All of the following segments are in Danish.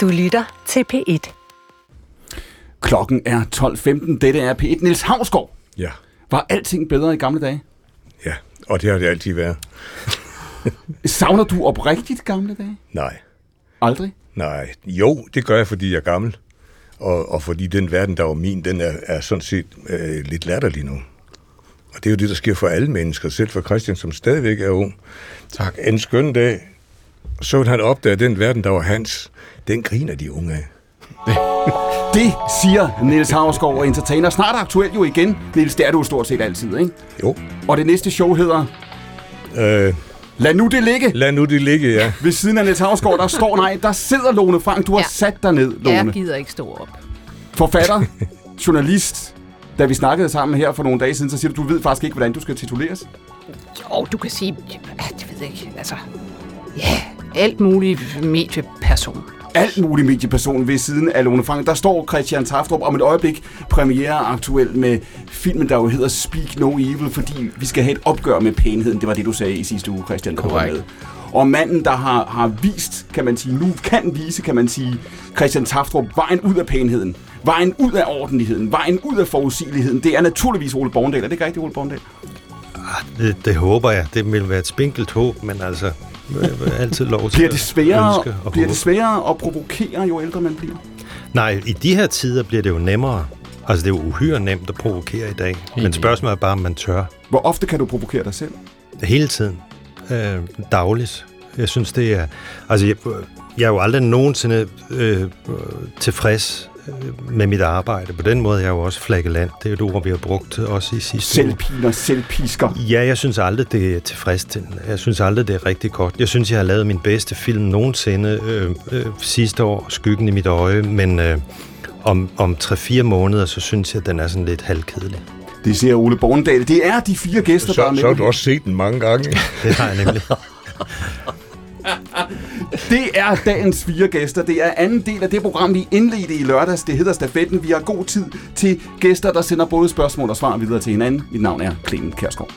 Du lytter til P1. Klokken er 12.15. Dette er P1. Niels Havsgaard. Ja. Var alting bedre i gamle dage? Ja, og det har det altid været. Savner du oprigtigt gamle dage? Nej, Aldrig? nej. Jo, det gør jeg, fordi jeg er gammel. Og, og fordi den verden, der var min, den er, er sådan set øh, lidt latterlig nu. Og det er jo det, der sker for alle mennesker, selv for Christian, som stadigvæk er ung. Tak. En skøn dag, så vil han opdage, at den verden, der var hans, den griner de unge af. Det siger Niels Havsgaard og entertainer. Snart aktuelt jo igen. Niels, det er du stort set altid, ikke? Jo. Og det næste show hedder Øh, Lad nu det ligge. lad nu det ligge, ja. Ved siden af Niels Havsgaard, der står, nej, der sidder Lone Frank. Du har Ja. sat dig ned, Lone. Jeg gider ikke stå op. Forfatter, journalist. Da vi snakkede sammen her for nogle dage siden, så siger du, du ved faktisk ikke, hvordan du skal tituleres. Jo, du kan sige, ja, det ved jeg ikke, altså, ja, alt muligt medieperson. alt mulig medieperson ved siden af Lone Frank. Der står Christian Taftrup om et øjeblik premiere aktuelt med filmen, der jo hedder Speak No Evil, fordi vi skal have et opgør med pænheden. Det var det, du sagde i sidste uge, Christian. Korrekt. med. Og manden, der har, har vist, kan man sige, nu kan vise, kan man sige, Christian Taftrup, vejen ud af pænheden, vejen ud af ordentligheden, vejen ud af forudsigeligheden, det er naturligvis Ole Borndal. Er det ikke rigtigt, Ole Borndal? Det, det håber jeg. Det vil være et spinkelt håb, men altså, altid lov til Bliver det at sværere, ønske og bliver håbe. det sværere at provokere, jo ældre man bliver? Nej, i de her tider bliver det jo nemmere. Altså, det er jo uhyre nemt at provokere i dag. Men spørgsmålet er bare, om man tør. Hvor ofte kan du provokere dig selv? Hele tiden. Øh, dagligt. Jeg synes, det er... Altså, jeg, jeg er jo aldrig nogensinde øh, øh, tilfreds med mit arbejde. På den måde er jeg jo også flaggeland. Det er jo et ord, vi har brugt også i sidste uge. Selvpiner, selvpisker. Ja, jeg synes aldrig, det er tilfredsstillende. Jeg synes aldrig, det er rigtig godt. Jeg synes, jeg har lavet min bedste film nogensinde øh, øh, sidste år, Skyggen i mit øje, men øh, om, om 3-4 måneder, så synes jeg, den er sådan lidt halvkedelig. Det siger Ole Borndal. Det er de fire gæster, der er Så, med. så har du også set den mange gange. Det har jeg nemlig. Det er dagens fire gæster. Det er anden del af det program, vi indledte i lørdags. Det hedder Stafetten. Vi har god tid til gæster, der sender både spørgsmål og svar videre til hinanden. Mit navn er Clemen Kærsgaard.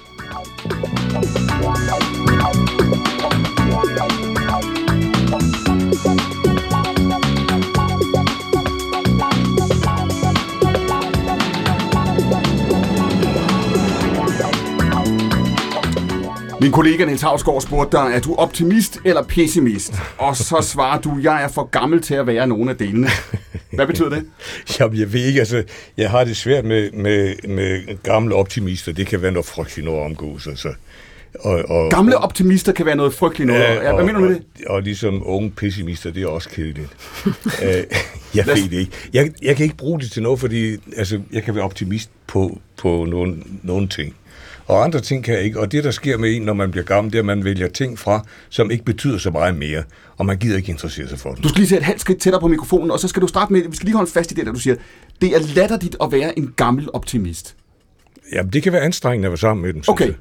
Min kollega Niels Havsgaard spurgte dig, er du optimist eller pessimist? Og så svarer du, jeg er for gammel til at være nogen af delene. Hvad betyder det? Jamen, jeg ved ikke, altså, jeg har det svært med, med, med gamle optimister. Det kan være noget frygteligt noget omgås, altså. Og, og, Gamle optimister kan være noget frygteligt noget. Ja, hvad og, mener du med det? Og, og ligesom unge pessimister, det er også kedeligt. uh, jeg ved det ikke. Jeg, jeg kan ikke bruge det til noget, fordi altså, jeg kan være optimist på, på nogle, nogle ting. Og andre ting kan jeg ikke. Og det, der sker med en, når man bliver gammel, det er, at man vælger ting fra, som ikke betyder så meget mere. Og man gider ikke interessere sig for dem. Du skal lige tage et halvt skridt tættere på mikrofonen, og så skal du starte med, vi skal lige holde fast i det, der du siger. Det er latterligt at være en gammel optimist. Jamen, det kan være anstrengende at være sammen med dem. Okay. jeg.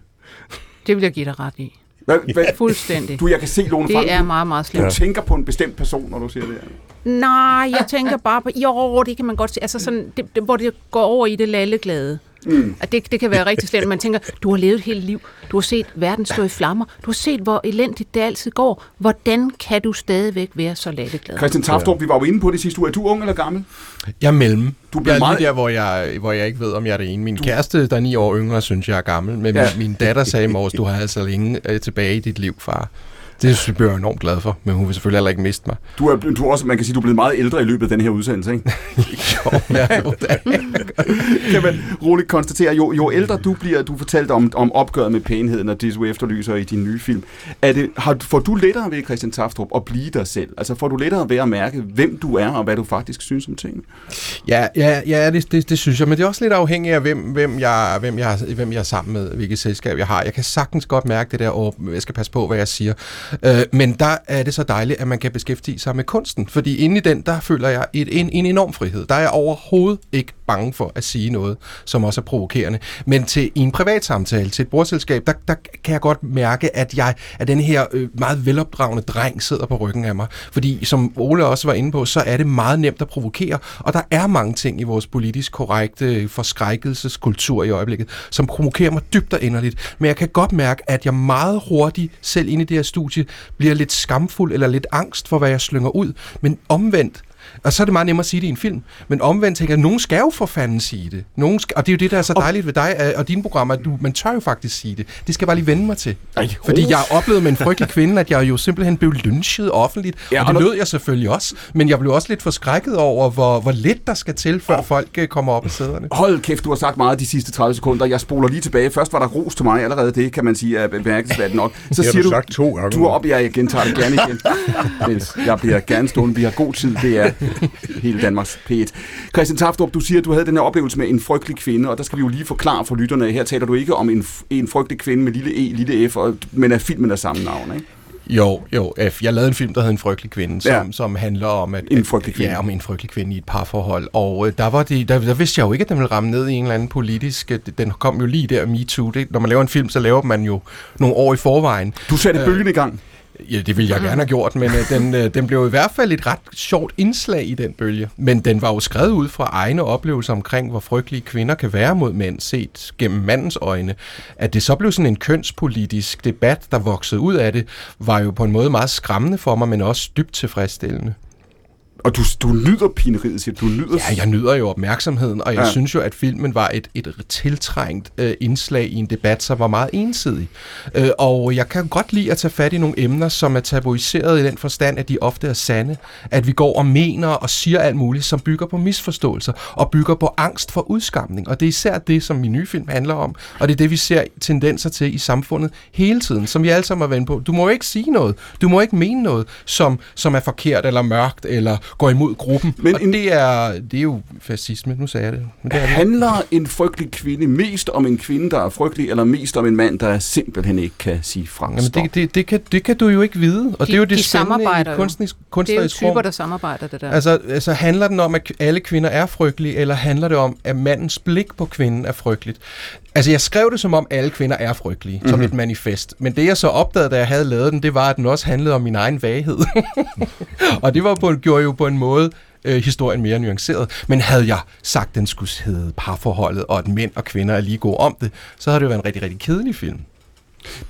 Det vil jeg give dig ret i. Hvad, hvad, Fuldstændig. du, jeg kan se, Lone Frank, Det er meget, meget du slemt. tænker på en bestemt person, når du siger det her. Nej, jeg tænker bare på, jo, det kan man godt se, altså sådan, det, det, hvor det går over i det lalleglade. Mm. At det, det kan være rigtig slemt. Man tænker, du har levet et helt liv. Du har set verden stå i flammer. Du har set, hvor elendigt det altid går. Hvordan kan du stadigvæk være så lalleglad? Christian Taftrup, vi var jo inde på det sidste uge. Er du ung eller gammel? Jeg er mellem. Du bliver jeg er meget- lige der, hvor jeg, hvor jeg ikke ved, om jeg er det ene. Min du... kæreste, der er ni år yngre, synes jeg er gammel. Men ja. min, min datter sagde i morges, du har altså længe øh, tilbage i dit liv, far. Det bliver jeg enormt glad for, men hun vil selvfølgelig heller ikke miste mig. Du er, du er også, man kan sige, du er blevet meget ældre i løbet af den her udsendelse, ikke? Jo, ja, jo, kan man roligt konstatere. Jo, jo ældre du bliver, du fortalte om, om opgøret med pænheden, og det du efterlyser i din nye film. Er det, har, får du lettere ved, Christian Taftrup, at blive dig selv? Altså får du lettere ved at mærke, hvem du er, og hvad du faktisk synes om tingene? Ja, ja, ja det, det, det, synes jeg, men det er også lidt afhængigt af, hvem, hvem, jeg, hvem, jeg, hvem jeg er sammen med, hvilket selskab jeg har. Jeg kan sagtens godt mærke det der, og jeg skal passe på, hvad jeg siger. Øh, men der er det så dejligt, at man kan beskæftige sig med kunsten, fordi inde i den, der føler jeg et, en, en enorm frihed. Der er jeg overhovedet ikke bange for at sige noget, som også er provokerende. Men til i en privat samtale, til et bordselskab, der, der kan jeg godt mærke, at jeg at den her øh, meget velopdragende dreng sidder på ryggen af mig. Fordi som Ole også var inde på, så er det meget nemt at provokere, og der er mange ting i vores politisk korrekte øh, forskrækkelseskultur i øjeblikket, som provokerer mig dybt og inderligt. Men jeg kan godt mærke, at jeg meget hurtigt, selv inde i det her studie, studie, bliver lidt skamfuld eller lidt angst for, hvad jeg slynger ud. Men omvendt, og så er det meget nemmere at sige det i en film. Men omvendt tænker jeg, at nogen skal jo for fanden sige det. Nogen skal, og det er jo det, der er så dejligt ved dig øh, og dine programmer, at du, man tør jo faktisk sige det. Det skal jeg bare lige vende mig til. Ej, Fordi uh. jeg oplevede med en frygtelig kvinde, at jeg jo simpelthen blev lynchet offentligt. Ja, og det lød jeg selvfølgelig også. Men jeg blev også lidt forskrækket over, hvor, hvor lidt der skal til, før folk øh, kommer op af sæderne. Hold kæft, du har sagt meget de sidste 30 sekunder. Jeg spoler lige tilbage. Først var der ros til mig allerede. Det kan man sige er bemærkelsesværdigt nok. Så siger du du, sagt to gange du er op, jeg gentager det gerne igen. Niels, jeg bliver gerne stående. Vi har god tid. Det er hele Danmarks P1. Christian Taftrup, du siger, at du havde den her oplevelse med en frygtelig kvinde, og der skal vi jo lige forklare for lytterne. Her taler du ikke om en, en frygtelig kvinde med lille e, lille f, og, men at filmen er samme navn, ikke? Jo, jo. F. Jeg lavede en film, der hed En frygtelig kvinde, som, Ja. som handler om at, En frygtelig kvinde. Ja, om en frygtelig kvinde i et parforhold. Og øh, der, var de, der, der vidste jeg jo ikke, at den ville ramme ned i en eller anden politisk... øh, Den kom jo lige der, MeToo. Det, når man laver en film, så laver man jo nogle år i forvejen. Du satte bølgen i gang. Ja, det ville jeg gerne have gjort, men øh, den, øh, den blev i hvert fald et ret sjovt indslag i den bølge. Men den var jo skrevet ud fra egne oplevelser omkring, hvor frygtelige kvinder kan være mod mænd, set gennem mandens øjne. At det så blev sådan en kønspolitisk debat, der voksede ud af det, var jo på en måde meget skræmmende for mig, men også dybt tilfredsstillende. Og du, du nyder pineriet, siger du. Nyder... Ja, jeg nyder jo opmærksomheden, og jeg Ja. ja. synes jo, at filmen var et, et tiltrængt øh, indslag i en debat, som var meget ensidig. Øh, og jeg kan godt lide at tage fat i nogle emner, som er tabuiseret i den forstand, at de ofte er sande. At vi går og mener og siger alt muligt, som bygger på misforståelser og bygger på angst for udskamning. Og det er især det, som min nye film handler om, og det er det, vi ser tendenser til i samfundet hele tiden, som vi alle sammen er vendt på. Du må jo ikke sige noget, du må ikke mene noget, som, som er forkert eller mørkt eller går imod gruppen. Men og en- det, er, det er jo fascisme, nu sagde jeg det. Men det er det. Handler en frygtelig kvinde mest om en kvinde, der er frygtelig, eller mest om en mand, der simpelthen ikke kan sige fra? Jamen, det, det, det, kan, det kan du jo ikke vide, og De- det er jo det de spændende i jo. kunstnerisk, Det er jo kunstnerisk typer, rum. der samarbejder det der. Altså, altså handler den om, at alle kvinder er frygtelige, eller handler det om, at mandens blik på kvinden er frygteligt? Altså, jeg skrev det som om, alle kvinder er frygtelige, mm-hmm. som et manifest. Men det, jeg så opdagede, da jeg havde lavet den, det var, at den også handlede om min egen vaghed. og det var på, gjorde jo på en måde øh, historien mere nuanceret. Men havde jeg sagt, at den skulle hedde parforholdet, og at mænd og kvinder er lige gode om det, så havde det jo været en rigtig, rigtig kedelig film.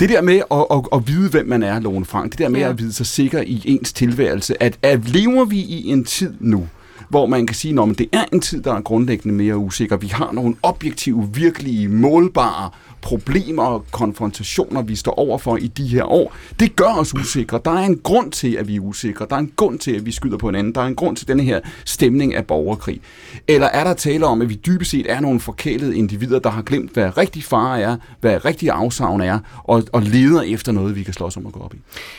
Det der med at, at, at vide, hvem man er, Lone Frank, det der med Ja. at vide sig sikker i ens tilværelse, at, at lever vi i en tid nu, hvor man kan sige, at det er en tid, der er grundlæggende mere usikker. Vi har nogle objektive, virkelige, målbare problemer og konfrontationer, vi står overfor i de her år. Det gør os usikre. Der er en grund til, at vi er usikre. Der er en grund til, at vi skyder på hinanden. Der er en grund til denne her stemning af borgerkrig. Eller er der tale om, at vi dybest set er nogle forkælede individer, der har glemt, hvad rigtig fare er, hvad rigtig afsavn er, og, og leder efter noget, vi kan slås om at gå op i?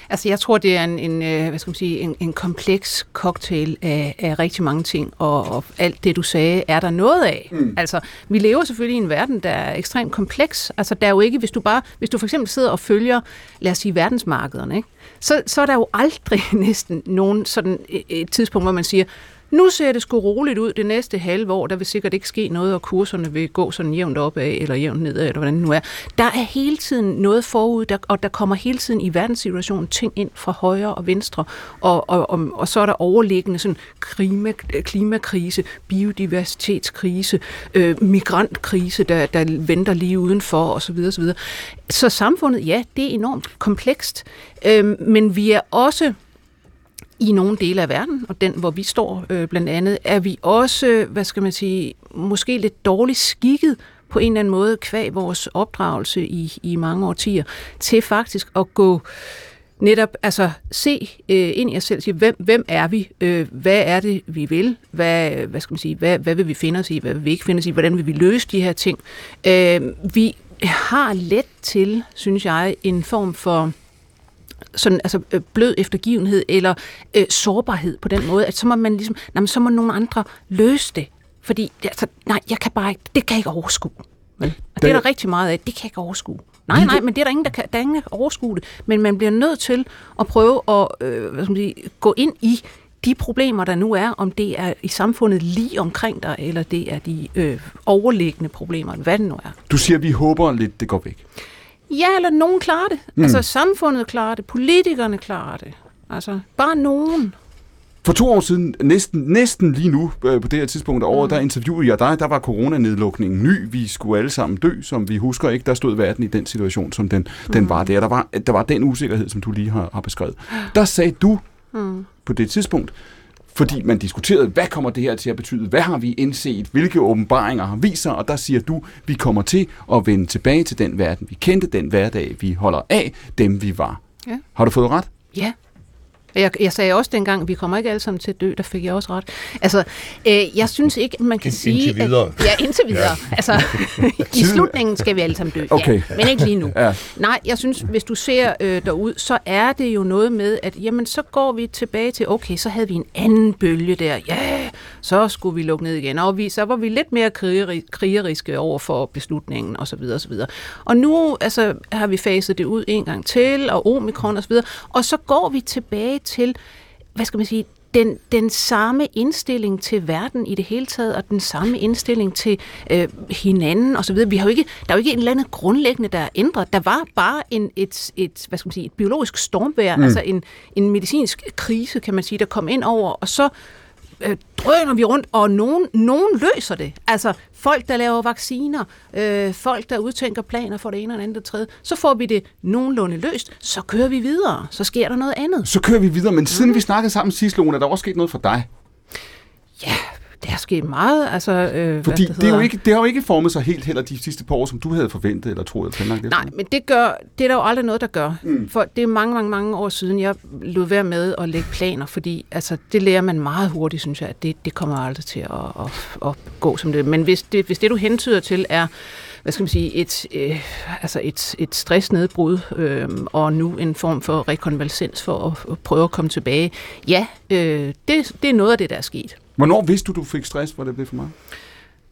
Altså, jeg tror, det er en, en, øh, hvad skal man sige, en, en kompleks cocktail af, af rigtig mange ting, og, og alt det, du sagde, er der noget af. Mm. Altså, vi lever selvfølgelig i en verden, der er ekstremt kompleks. Altså, der er jo ikke, hvis du bare, hvis du for eksempel sidder og følger, lad os sige, verdensmarkederne, ikke? Så, så er der jo aldrig næsten nogen sådan et, et tidspunkt, hvor man siger, nu ser det sgu roligt ud det næste halve år. Der vil sikkert ikke ske noget, og kurserne vil gå sådan jævnt opad, eller jævnt nedad, eller hvordan det nu er. Der er hele tiden noget forud, der, og der kommer hele tiden i verdenssituationen ting ind fra højre og venstre, og, og, og, og så er der overliggende sådan klima, klimakrise, biodiversitetskrise, øh, migrantkrise, der, der venter lige udenfor, osv. osv. Så samfundet, ja, det er enormt komplekst, øh, men vi er også i nogle dele af verden, og den, hvor vi står øh, blandt andet, er vi også, hvad skal man sige, måske lidt dårligt skikket på en eller anden måde, kvæg vores opdragelse i, i mange årtier, til faktisk at gå netop, altså se øh, ind i os selv, sige, hvem, hvem er vi, øh, hvad er det, vi vil, hvad, hvad skal man sige, hvad, hvad vil vi finde os i, hvad vil vi ikke finde os i, hvordan vil vi løse de her ting. Øh, vi har let til, synes jeg, en form for sådan, altså, øh, blød eftergivenhed eller øh, sårbarhed på den måde, at så må man ligesom, nej, men så må nogle andre løse det. Fordi, altså, nej, jeg kan bare ikke, det kan jeg ikke overskue. Vel? Og det er der rigtig meget af, det kan jeg ikke overskue. Nej, nej, men det er der ingen, der kan, der er ingen, der kan overskue det. Men man bliver nødt til at prøve at øh, hvad skal man sige, gå ind i de problemer, der nu er, om det er i samfundet lige omkring dig, eller det er de øh, overliggende problemer, hvad det nu er. Du siger, at vi håber lidt, det går væk. Ja, eller nogen klarer det. Mm. Altså samfundet klarer det, politikerne klarer det. Altså bare nogen. For to år siden, næsten, næsten lige nu, øh, på det her tidspunkt af året, mm. der interviewede jeg dig. Der var coronanedlukningen ny. Vi skulle alle sammen dø, som vi husker ikke. Der stod verden i den situation, som den, mm. den var der. Der var, der var den usikkerhed, som du lige har, har beskrevet. Der sagde du mm. på det tidspunkt, fordi man diskuterede, hvad kommer det her til at betyde? Hvad har vi indset? Hvilke åbenbaringer har vist sig? Og der siger du, vi kommer til at vende tilbage til den verden, vi kendte, den hverdag, vi holder af, dem vi var. Ja. Har du fået ret? Ja, jeg, jeg sagde også dengang, vi kommer ikke alle sammen til at dø, der fik jeg også ret. Altså, øh, jeg synes ikke, man kan In, sige... indtil videre. At, ja, indtil videre. Ja. Altså, i slutningen skal vi alle sammen dø, Okay. ja, men ikke lige nu. Ja. Nej, jeg synes, hvis du ser øh, derud, så er det jo noget med, at jamen, så går vi tilbage til, okay, så havde vi en anden bølge der, ja, så skulle vi lukke ned igen, og vi, så var vi lidt mere krigeri- krigeriske over for beslutningen, og så videre, og så videre. Og nu altså, har vi faset det ud en gang til, og omikron, og så videre, og så går vi tilbage til, hvad skal man sige, den, den samme indstilling til verden i det hele taget, og den samme indstilling til øh, hinanden osv. Vi har jo ikke, der er jo ikke en eller anden grundlæggende, der er ændret. Der var bare en, et, et, hvad skal man sige, et biologisk stormvejr, mm. altså en, en medicinsk krise, kan man sige, der kom ind over, og så øh, drøner vi rundt, og nogen, nogen løser det. Altså folk, der laver vacciner, øh, folk, der udtænker planer for det ene og det andet og tredje, så får vi det nogenlunde løst, så kører vi videre, så sker der noget andet. Så kører vi videre, men siden vi snakkede sammen sidst, Lone, er der også sket noget for dig. Ja, det er sket meget. Altså, øh, Fordi hvad det, er jo ikke, det har jo ikke formet sig helt heller de sidste par år, som du havde forventet eller troet eller planlagt. Nej, men det, gør, det er der jo aldrig noget, der gør. Mm. For det er mange, mange, mange år siden, jeg lod være med at lægge planer, fordi altså, det lærer man meget hurtigt, synes jeg, at det, det kommer aldrig til at, at, at gå som det. Men hvis det, hvis det, du hentyder til, er hvad skal man sige, et, øh, altså et, et stressnedbrud, øh, og nu en form for rekonvalescens for at, at prøve at komme tilbage. Ja, øh, det, det er noget af det, der er sket. Hvornår vidste du, du fik stress, hvor det blev for meget?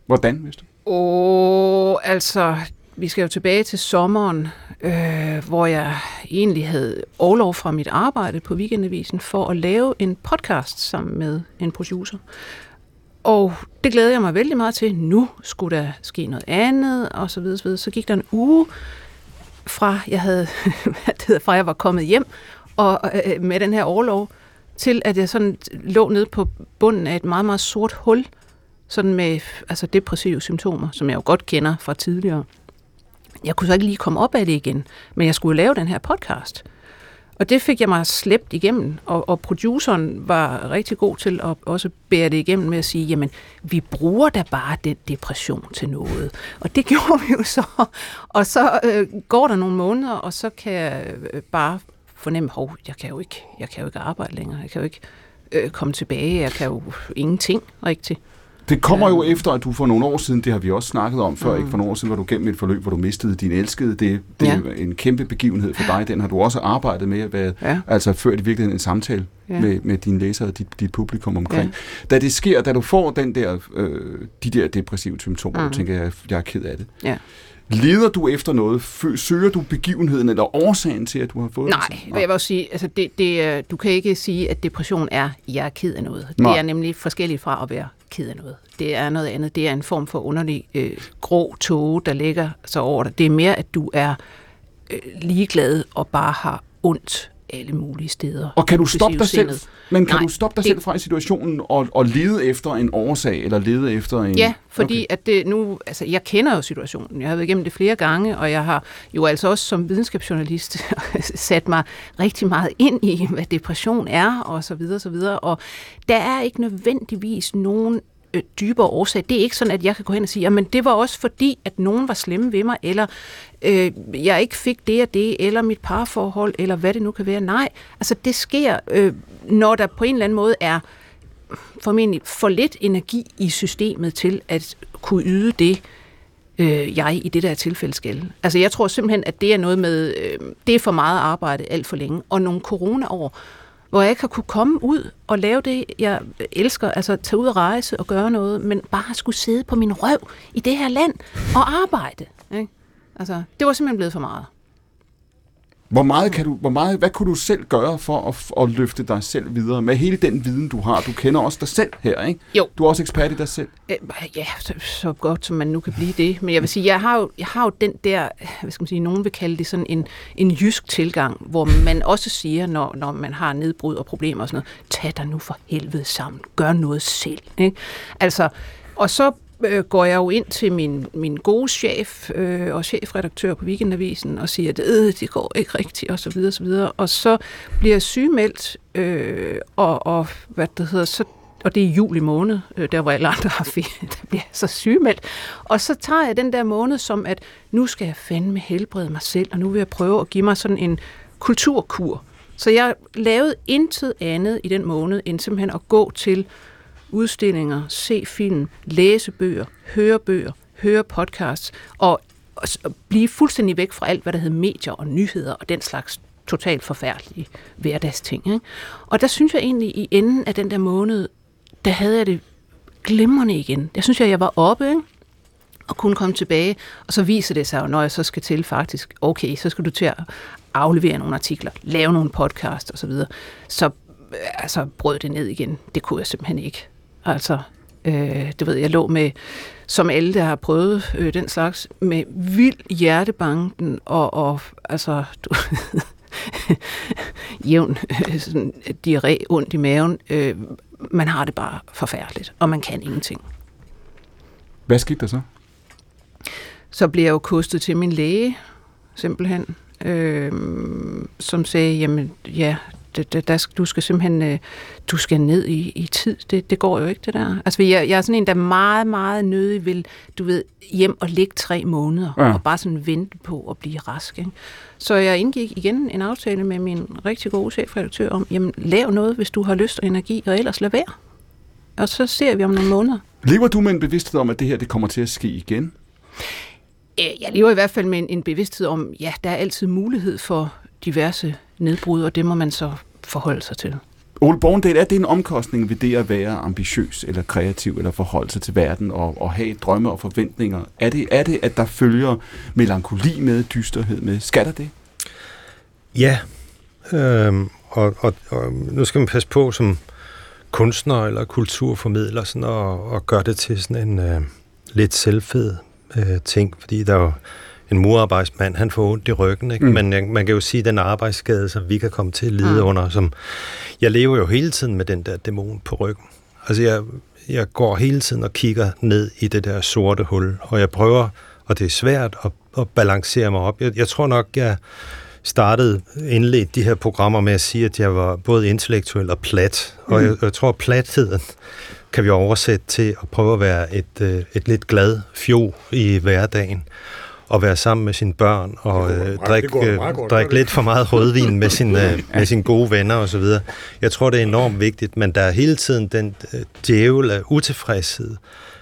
Hvordan vidste du? Og altså, vi skal jo tilbage til sommeren, øh, hvor jeg egentlig havde overlov fra mit arbejde på Weekendavisen for at lave en podcast sammen med en producer. Og det glæder jeg mig vældig meget til. Nu skulle der ske noget andet, og så videre, så videre. Så gik der en uge fra, jeg havde, hvad det hedder, fra jeg var kommet hjem og øh, med den her overlov, til at jeg sådan lå nede på bunden af et meget, meget sort hul, sådan med altså depressive symptomer, som jeg jo godt kender fra tidligere. Jeg kunne så ikke lige komme op af det igen, men jeg skulle lave den her podcast. Og det fik jeg mig slæbt igennem, og, og produceren var rigtig god til at også bære det igennem med at sige, jamen, vi bruger da bare den depression til noget. Og det gjorde vi jo så. Og så øh, går der nogle måneder, og så kan jeg øh, bare fornemme, hov, jeg kan jo ikke, jeg kan jo ikke arbejde længere, jeg kan jo ikke øh, komme tilbage, jeg kan jo ingenting rigtig. Det kommer jo efter, at du for nogle år siden, det har vi også snakket om før, mm. ikke for nogle år siden var du gennem et forløb, hvor du mistede din elskede. Det, det Ja. er en kæmpe begivenhed for dig. Den har du også arbejdet med at være, Ja. altså ført i virkeligheden en samtale Ja. med, med dine læsere og dit, dit publikum omkring. Ja. Da det sker, da du får den der, øh, de der depressive symptomer, mm. Du tænker, jeg, jeg er ked af det. Ja. Leder du efter noget? Søger du begivenheden eller årsagen til, at du har fået Nej, det? jeg vil også sige, altså det, det, er- du kan ikke sige, at depression er, jeg er ked af noget. Nej. Det er nemlig forskelligt fra at være ked af noget. Det er noget andet. Det er en form for underlig øh, grå tåge, der ligger sig over dig. Det er mere, at du er øh, ligeglad og bare har ondt alle mulige steder. Og kan du stoppe dig selv? Men kan Nej, du stoppe dig det- selv fra i situationen og, og lede efter en årsag, eller lede efter en... Ja, fordi okay. at det nu, altså jeg kender jo situationen. Jeg har været igennem det flere gange, og jeg har jo altså også som videnskabsjournalist sat mig rigtig meget ind i, hvad depression er, og så videre, så videre. Og der er ikke nødvendigvis nogen øh, dybere årsag. Det er ikke sådan, at jeg kan gå hen og sige, men det var også fordi, at nogen var slemme ved mig, eller øh, jeg ikke fik det og det, eller mit parforhold, eller hvad det nu kan være. Nej, altså det sker, øh, når der på en eller anden måde er formentlig for lidt energi i systemet til at kunne yde det, øh, jeg i det der tilfælde skal. Altså jeg tror simpelthen, at det er noget med, øh, det er for meget arbejde alt for længe, og nogle coronaår, hvor jeg ikke har kunne komme ud og lave det, jeg elsker, altså tage ud og rejse og gøre noget, men bare skulle sidde på min røv i det her land og arbejde. Ikke? Altså, det var simpelthen blevet for meget. Hvor meget kan du, hvor meget, hvad kunne du selv gøre for at, at løfte dig selv videre med hele den viden, du har? Du kender også dig selv her, ikke? Jo. Du er også ekspert i dig selv. Øh, Ja, så, så godt som man nu kan blive det. Men jeg vil sige, jeg har jo, jeg har jo den der, hvad skal man sige, nogen vil kalde det sådan en, en jysk tilgang, hvor man også siger, når, når man har nedbrud og problemer og sådan noget, tag dig nu for helvede sammen, gør noget selv. Ikke? Altså, og så øh, går jeg jo ind til min, min gode chef øh, og chefredaktør på Weekendavisen og siger, at øh, det går ikke rigtigt, og så videre, og så videre. Og så bliver jeg sygemeldt, øh, og, og hvad det hedder, så og det er juli måned, øh, der hvor alle andre har ferie, der bliver jeg så sygemeldt. Og så tager jeg den der måned som, at nu skal jeg fandme helbrede mig selv, og nu vil jeg prøve at give mig sådan en kulturkur. Så jeg lavede intet andet i den måned, end simpelthen at gå til udstillinger, se film, læse bøger, høre bøger, høre podcasts, og, og og blive fuldstændig væk fra alt, hvad der hedder medier og nyheder og den slags totalt forfærdelige hverdagsting. Ikke? Og der synes jeg egentlig, i enden af den der måned, der havde jeg det glimrende igen. Jeg synes, jeg, jeg var oppe, ikke? og kunne komme tilbage, og så viser det sig jo, når jeg så skal til faktisk, okay, så skal du til at aflevere nogle artikler, lave nogle podcast og så videre, så øh, altså, brød det ned igen. Det kunne jeg simpelthen ikke. Altså, øh, det ved jeg, lå med, som alle, der har prøvet øh, den slags, med vild hjertebanken og, og altså, du, jævn øh, sådan, diarré, ondt i maven. Øh, man har det bare forfærdeligt, og man kan ingenting. Hvad skete der så? Så blev jeg jo kostet til min læge, simpelthen, øh, som sagde, jamen ja, der, skal- du skal simpelthen øh, du skal ned i, i tid. Det, det går jo ikke, det der. Altså, jeg, jeg er sådan en, der meget, meget nødig vil, du ved, hjem og ligge tre måneder, Ja. ja. og bare sådan vente på at blive rask. Ikke? Så jeg indgik igen en aftale med min rigtig gode chefredaktør om, jamen, lav noget, hvis du har lyst og energi, og ellers lad være. Og så ser vi om nogle måneder. Lever du med en bevidsthed om, at det her det kommer til at ske igen? Øh, Jeg lever i hvert fald med en, en bevidsthed om, ja, der er altid mulighed for diverse nedbrud, og det må man så forholde sig til. Ole Borgendal, er det en omkostning ved det at være ambitiøs eller kreativ eller forholde sig til verden og, og have drømme og forventninger? Er det, er det, at der følger melankoli med, dysterhed med? Skal der det? Ja, øhm, og, og, og nu skal man passe på som kunstner eller kulturformidler sådan, og, og gøre det til sådan en øh, lidt selvfed øh, ting, fordi der er jo en murarbejdsmand, han får ondt i ryggen, ikke? Mm. Men jeg, man kan jo sige, den arbejdsskade, som vi kan komme til at lide Mm. under, som jeg lever jo hele tiden med den der dæmon på ryggen. Altså jeg, jeg går hele tiden og kigger ned i det der sorte hul, og jeg prøver, og det er svært at, at balancere mig op. Jeg, jeg tror nok, jeg startede, indledt de her programmer med at sige, at jeg var både intellektuel og plat. Og Mm. jeg, jeg tror, platheden kan vi oversætte til at prøve at være et, øh, et lidt glad fjol i hverdagen og være sammen med sine børn og øh, drikke, øh, det? lidt for meget rødvin med, sin, øh, med sine gode venner og så videre. Jeg tror, det er enormt vigtigt, men der er hele tiden den øh, djævel af utilfredshed,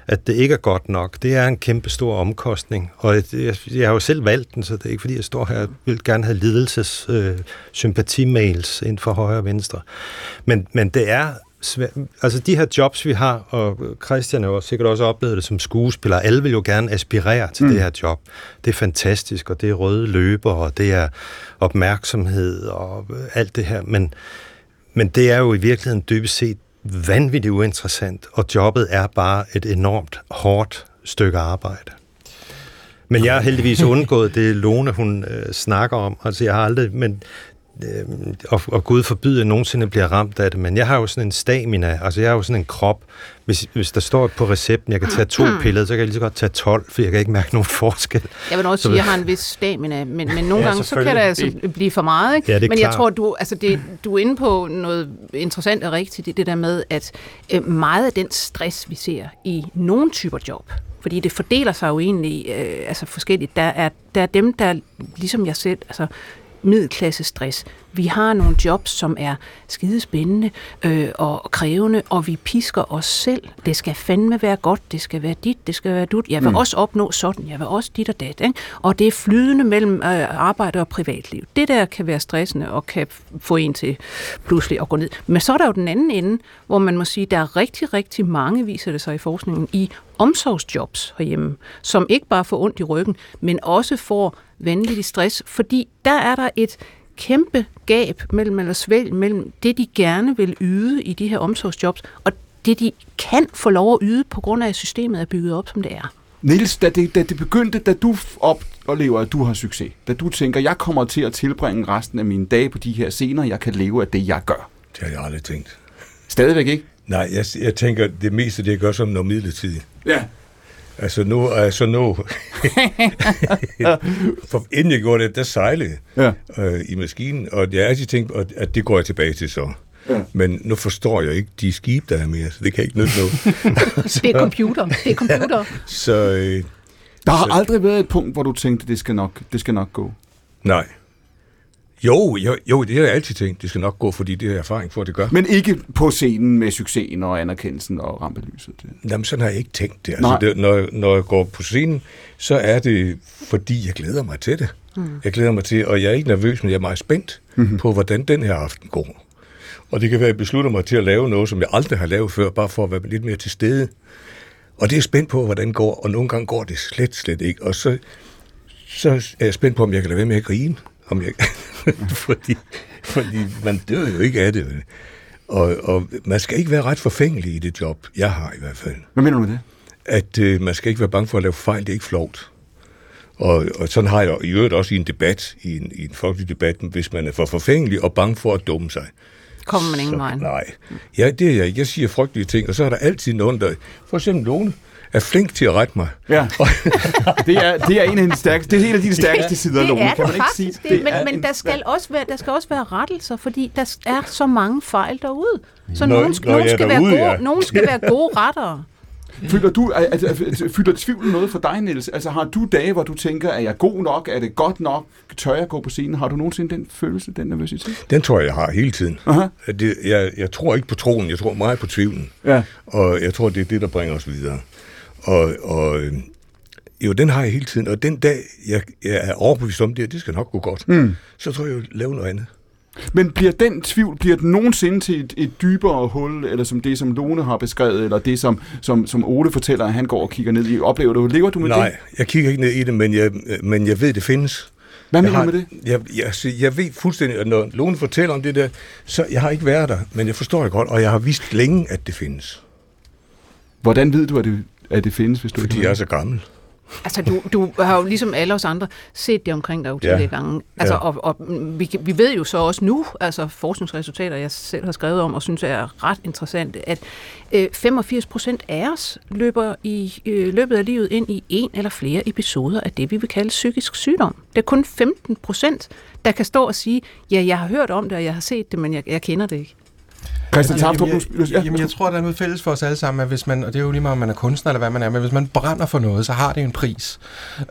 at det ikke er godt nok. Det er en kæmpe stor omkostning, og jeg, jeg, jeg har jo selv valgt den, så det er ikke fordi, jeg står her og vil gerne have lidelses øh, sympatimails ind for højre og venstre. Men, men det er. Altså de her jobs, vi har, og Christian har sikkert også oplevet det som skuespiller, alle vil jo gerne aspirere til mm. det her job. Det er fantastisk, og det er røde løber, og det er opmærksomhed og alt det her. Men, men det er jo i virkeligheden dybest set vanvittigt uinteressant, og jobbet er bare et enormt hårdt stykke arbejde. Men jeg har heldigvis undgået det, Lone hun øh, snakker om. Altså jeg har aldrig, men øh, og, og Gud forbyde, at jeg nogensinde bliver ramt af det, men jeg har jo sådan en stamina, altså jeg har jo sådan en krop. Hvis, hvis der står på recepten, jeg kan tage to piller, så kan jeg lige så godt tage 12, for jeg kan ikke mærke nogen forskel. Jeg vil også Så- sige, at jeg har en vis stamina, men, men nogle Ja, gange så kan det altså blive for meget. Ikke? Ja, det er men jeg klart. tror, du, altså det, du er inde på noget interessant og rigtigt i det der med, at øh, meget af den stress, vi ser i nogle typer job, fordi det fordeler sig jo egentlig øh, altså forskelligt. Der er, der er dem, der ligesom jeg selv, altså middelklasse stress. Vi har nogle jobs, som er skidespændende øh, og krævende, og vi pisker os selv. Det skal fandme være godt, det skal være dit, det skal være dut. Jeg vil mm. også opnå sådan, jeg vil også dit og dat. Ikke? Og det er flydende mellem øh, arbejde og privatliv. Det der kan være stressende og kan få en til pludselig at gå ned. Men så er der jo den anden ende, hvor man må sige, der er rigtig, rigtig mange, viser det sig i forskningen, i omsorgsjobs herhjemme, som ikke bare får ondt i ryggen, men også får vanvittig stress, fordi der er der et kæmpe gab mellem, eller svælg mellem det, de gerne vil yde i de her omsorgsjobs, og det, de kan få lov at yde, på grund af, at systemet er bygget op, som det er. Niels, da det, da det begyndte, da du oplever, at du har succes, da du tænker, jeg kommer til at tilbringe resten af mine dage på de her scener, jeg kan leve af det, jeg gør. Det har jeg aldrig tænkt. Stadigvæk ikke? Nej, jeg, jeg tænker, det meste det jeg gør som noget midlertidigt. Ja. Altså nu, altså nu, for inden jeg gjorde det, der sejlede Ja. øh, i maskinen, og jeg har altid tænkt, at- at det går jeg tilbage til så. Ja. Men nu forstår jeg ikke de skibe, der er mere, så det kan ikke nytte noget. Det er computer. Det er computer. så øh, Der har Så- aldrig været et punkt, hvor du tænkte, det skal nok, det skal nok gå. nej. Jo, jo, jo, det har jeg altid tænkt. Det skal nok gå, fordi det jeg erfaring for, at det gør. Men ikke på scenen med succesen og anerkendelsen og rampelyset. Det. Jamen, sådan har jeg ikke tænkt det. Altså, det når, når jeg går på scenen, så er det, fordi jeg glæder mig til det. Mm. Jeg glæder mig til, og jeg er ikke nervøs, men jeg er meget spændt mm-hmm. på, hvordan den her aften går. Og det kan være, at jeg beslutter mig til at lave noget, som jeg aldrig har lavet før, bare for at være lidt mere til stede. Og det er spændt på, hvordan det går, og nogle gange går det slet, slet ikke. Og så, så er jeg spændt på, om jeg kan lade være med at grine. Om jeg, fordi, fordi man dør jo ikke af det. Og, og man skal ikke være ret forfængelig i det job, jeg har i hvert fald Hvad mener du med det? at øh, man skal ikke være bange for at lave fejl, det er ikke flovt. Og, og sådan har jeg i øvrigt også i en debat, i en, i en folkelig debat, hvis man er for forfængelig og bange for at dumme sig. Kommer man ingen vej. Nej, ja, det er jeg ikke. Jeg siger frygtelige ting, og så er der altid nogen, der... For eksempel Lone er flink til at rette mig. Ja. det, er, det er en af de stærkeste, det er en af de stærkeste sider, det Lone. kan man ikke sige? det, men, er men en- der skal, også være, der skal også være rettelser, fordi der er så mange fejl derude. Så Når- nogen, skal, når nogen, skal derude, være gode, ja. nogen skal være gode rettere. Føler du, altså, fylder tvivl noget for dig, Niels? Altså, har du dage, hvor du tænker, er jeg god nok? Er det godt nok? Tør jeg gå på scenen? Har du nogensinde den følelse, den nervøsitet? Den tror jeg, jeg har hele tiden. Aha. At Det, jeg, jeg tror ikke på troen, jeg tror meget på tvivlen. Ja. Og jeg tror, det er det, der bringer os videre. Og, og øh, jo, den har jeg hele tiden. Og den dag, jeg, jeg er overbevist om det, at det skal nok gå godt, mm. så tror jeg, jeg lave noget andet. Men bliver den tvivl, bliver den nogensinde til et, et dybere hul, eller som det, som Lone har beskrevet, eller det, som, som, som Ole fortæller, at han går og kigger ned i? Oplever du, lever du med Nej, det? jeg kigger ikke ned i det, men jeg, men jeg ved, det findes. Hvad mener du med det? Jeg, jeg, altså, jeg ved fuldstændig, at når nogen fortæller om det der, så jeg har ikke været der, men jeg forstår det godt, og jeg har vidst længe, at det findes. Hvordan ved du, at det, at det findes, hvis du Fordi ikke jeg er så gammel. Altså, du, du har jo ligesom alle os andre set det omkring dig utallige Ja. gange. Altså, Ja. og, og vi, vi ved jo så også nu, altså forskningsresultater, jeg selv har skrevet om, og synes er ret interessante, at øh, 85 procent af os løber i øh, løbet af livet ind i en eller flere episoder af det, vi vil kalde psykisk sygdom. Det er kun 15 procent, der kan stå og sige, ja, jeg har hørt om det, og jeg har set det, men jeg, jeg kender det ikke. Christian Taftrup, Jamen, du... jeg, jamen, jeg tror, der er noget fælles for os alle sammen, at hvis man, og det er jo lige meget, om man er kunstner eller hvad man er, men hvis man brænder for noget, så har det en pris.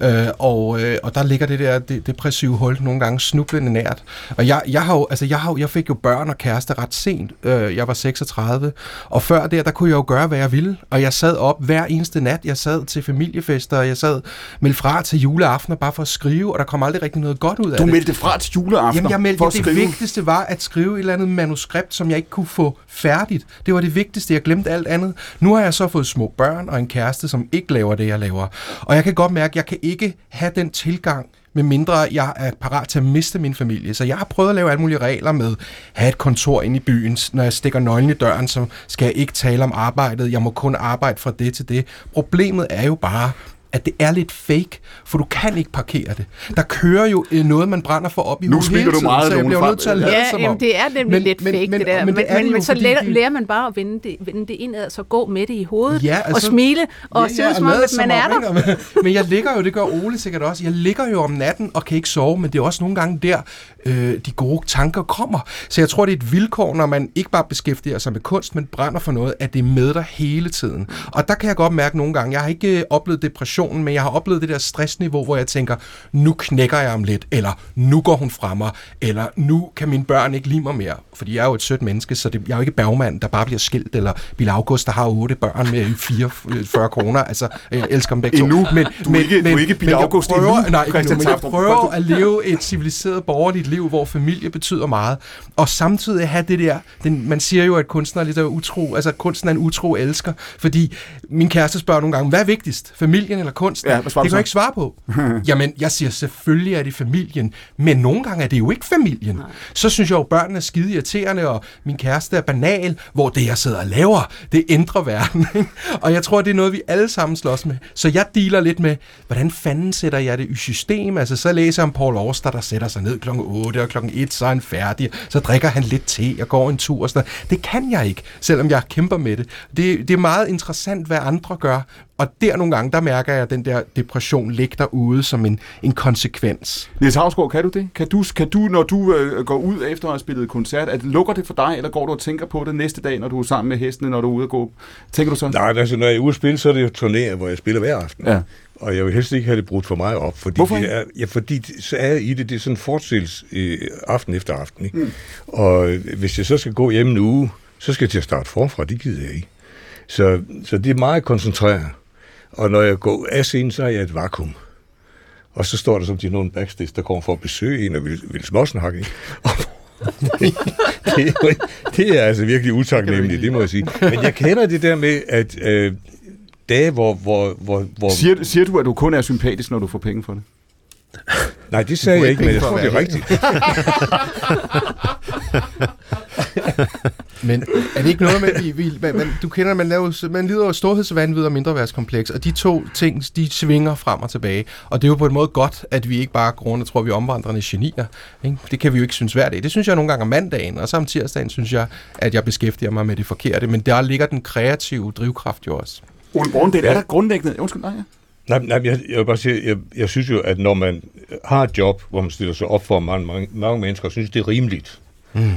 Øh, og, øh, og der ligger det der det, depressive hul nogle gange snublende nært. Og jeg, jeg, har jo, altså, jeg, har, jo- jeg fik jo børn og kæreste ret sent. Øh, jeg var 36, og før der, der kunne jeg jo gøre, hvad jeg ville. Og jeg sad op hver eneste nat. Jeg sad til familiefester, og jeg sad meldte fra til juleaftener bare for at skrive, og der kom aldrig rigtig noget godt ud af Du det. meldte fra til juleaften Jamen, jeg meldte, for at det skrive. vigtigste var at skrive et eller andet manuskript, som jeg ikke kunne få færdigt. Det var det vigtigste. Jeg glemte alt andet. Nu har jeg så fået små børn og en kæreste, som ikke laver det, jeg laver. Og jeg kan godt mærke, at jeg kan ikke have den tilgang, med mindre jeg er parat til at miste min familie. Så jeg har prøvet at lave alle mulige regler med at have et kontor inde i byen. Når jeg stikker nøglen i døren, så skal jeg ikke tale om arbejdet. Jeg må kun arbejde fra det til det. Problemet er jo bare, at det er lidt fake, for du kan ikke parkere det. Der kører jo øh, noget, man brænder for op i Nu hele du tiden, meget, så jeg bliver nødt til at lade Ja, som jamen, om. det er nemlig Men- lidt men- fake, men- det der. men Men, det det men, jo, men så lærer, vi- lærer man bare at vende det, vende det indad, så gå med det i hovedet, Ja, og altså- smile, og se ud som om, at man er der. Men jeg ligger jo, det gør Ole sikkert også, jeg ligger jo om natten og kan ikke sove, men det er også nogle gange der, øh, de gode tanker kommer. Så jeg tror, det er et vilkår, når man ikke bare beskæftiger sig med kunst, men brænder for noget, at det er med dig hele tiden. Og der kan jeg godt mærke nogle gange, jeg har ikke øh, oplevet depressionen, men jeg har oplevet det der stressniveau, hvor jeg tænker, nu knækker jeg om lidt, eller nu går hun fra mig, eller nu kan mine børn ikke lide mig mere. Fordi jeg er jo et sødt menneske, så det, jeg er jo ikke Bergman, der bare bliver skilt, eller Bill August, der har otte børn med 44 kroner. Altså, jeg elsker dem begge to. Endnu. Men, Du er ikke- du er ikke Bill jeg August prøver, endnu, Nej, ikke endnu, men jeg prøver at leve et civiliseret borgerligt liv, hvor familie betyder meget, og samtidig have det der, den, man siger jo, at kunstner er lidt utro, altså kunsten er en utro elsker, fordi min kæreste spørger nogle gange, hvad er vigtigst, familien eller eller kunst? Ja, det kan jeg ikke svare på. Jamen, jeg siger, selvfølgelig er det familien, men nogle gange er det jo ikke familien. Nej. Så synes jeg jo, børnene er skide irriterende, og min kæreste er banal, hvor det, jeg sidder og laver, det ændrer verden. ikke? og jeg tror, det er noget, vi alle sammen slås med. Så jeg dealer lidt med, hvordan fanden sætter jeg det i system? Altså, så læser jeg om Paul Auster, der sætter sig ned klokken 8, og klokken 1, så er han færdig. Så drikker han lidt te og går en tur og sådan noget. Det kan jeg ikke, selvom jeg kæmper med det. Det, det er meget interessant, hvad andre gør. Og der nogle gange, der mærker jeg, at den der depression ligger derude som en, en konsekvens. Niels Havsgaard, kan du det? Kan du, kan du når du øh, går ud efter at have spillet koncert, at lukker det for dig, eller går du og tænker på det næste dag, når du er sammen med hestene, når du er ude og gå? Tænker du sådan? Nej, altså når jeg er ude at spille, så er det jo turnéer, hvor jeg spiller hver aften. Ja. Og jeg vil helst ikke have det brudt for mig op, fordi, Hvorfor det er, ja, fordi det- så er jeg i det, det er sådan en fortsættelse øh, aften efter aften. Ikke? Mm. Og øh, hvis jeg så skal gå hjem en uge, så skal jeg til at starte forfra, det gider jeg ikke. Så, så det er meget koncentreret. Og når jeg går af scenen, så er jeg et vakuum. Og så står der som de nogen backstage, der kommer for at besøge en og vil, vil småsnakke. Og det, det, er det er altså virkelig utaknemmeligt, det må jeg sige. Men jeg kender det der med, at øh, dage, hvor, hvor, hvor, hvor Siger, siger du, at du kun er sympatisk, når du får penge for det? Nej, det sagde jeg ikke men jeg tror, det er rigtigt. Men er det ikke noget med, vi, vi, man, man, du kender, man, laver, man lider af storhedsvandvid og mindreværdskompleks, og de to ting, de svinger frem og tilbage. Og det er jo på en måde godt, at vi ikke bare går rundt og tror, at vi er omvandrende genier. Ikke? Det kan vi jo ikke synes hver dag. Det synes jeg nogle gange om mandagen, og så om tirsdagen synes jeg, at jeg beskæftiger mig med det forkerte. Men der ligger den kreative drivkraft jo også. Ole Borndal, Ja. er der grundlæggende... Undskyld, nej, ja. Nej, nej jeg, jeg vil bare sige, jeg, jeg synes jo, at når man har et job, hvor man stiller sig op for mange, mange, mange mennesker, og synes, det er rimeligt, mm.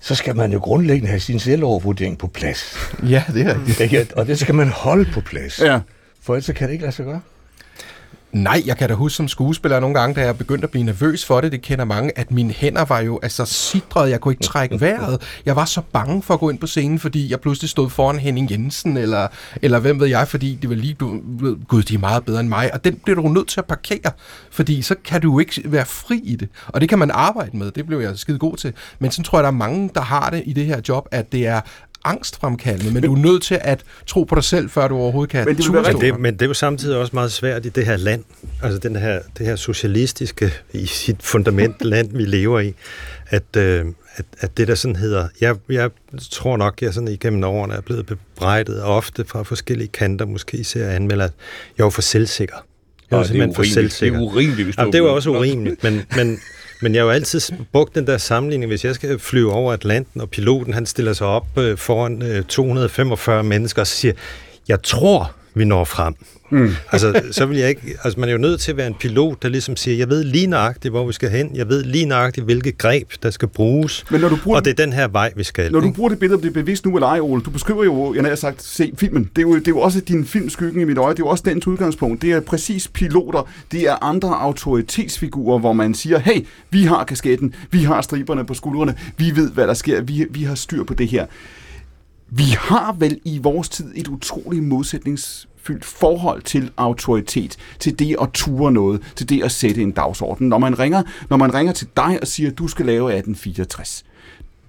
så skal man jo grundlæggende have sin selvovervurdering på plads. Ja, det er rigtigt. Ikke? Og det skal man holde på plads. ja. For ellers så kan det ikke lade sig gøre. Nej, jeg kan da huske som skuespiller nogle gange, da jeg begyndte at blive nervøs for det, det kender mange, at mine hænder var jo altså sidrede, jeg kunne ikke trække vejret. Jeg var så bange for at gå ind på scenen, fordi jeg pludselig stod foran Henning Jensen, eller, eller hvem ved jeg, fordi det var lige, du gud, de er meget bedre end mig, og den bliver du nødt til at parkere, fordi så kan du jo ikke være fri i det. Og det kan man arbejde med, det blev jeg skide god til. Men så tror jeg, der er mange, der har det i det her job, at det er angstfremkaldende, men, men du er nødt til at tro på dig selv, før du overhovedet kan. Men det Men det, men det er jo samtidig også meget svært i det her land, altså den her, det her socialistiske, i sit fundament land, vi lever i, at, øh, at, at det der sådan hedder, jeg, jeg tror nok, jeg sådan igennem årene er blevet bebrejdet, ofte fra forskellige kanter, måske især anmelder, at jeg var for selvsikker. Jeg var Ja, det er simpelthen for selvsikker. Det er urimeligt, hvis du Jamen, det er var også urimeligt, men, men, men jeg har jo altid brugt den der sammenligning, hvis jeg skal flyve over Atlanten, og piloten han stiller sig op øh, foran øh, 245 mennesker og siger, jeg tror, vi når frem. Mm. Altså, så vil jeg ikke, altså, man er jo nødt til at være en pilot, der ligesom siger, jeg ved lige nøjagtigt, hvor vi skal hen, jeg ved lige nøjagtigt, hvilke greb, der skal bruges, Men når du bruger og det er den her vej, vi skal. Når du ikke? bruger det billede, om det er bevidst nu eller ej, Ole, du beskriver jo, jeg har sagt, se filmen. Det er, jo, det er jo også din filmskyggen i mit øje. Det er jo også dens udgangspunkt. Det er præcis piloter. Det er andre autoritetsfigurer, hvor man siger, hey, vi har kasketten, vi har striberne på skuldrene, vi ved, hvad der sker, vi, vi har styr på det her. Vi har vel i vores tid et utroligt modsætningsfyldt forhold til autoritet, til det at ture noget, til det at sætte en dagsorden. Når man ringer, når man ringer til dig og siger, at du skal lave 1864,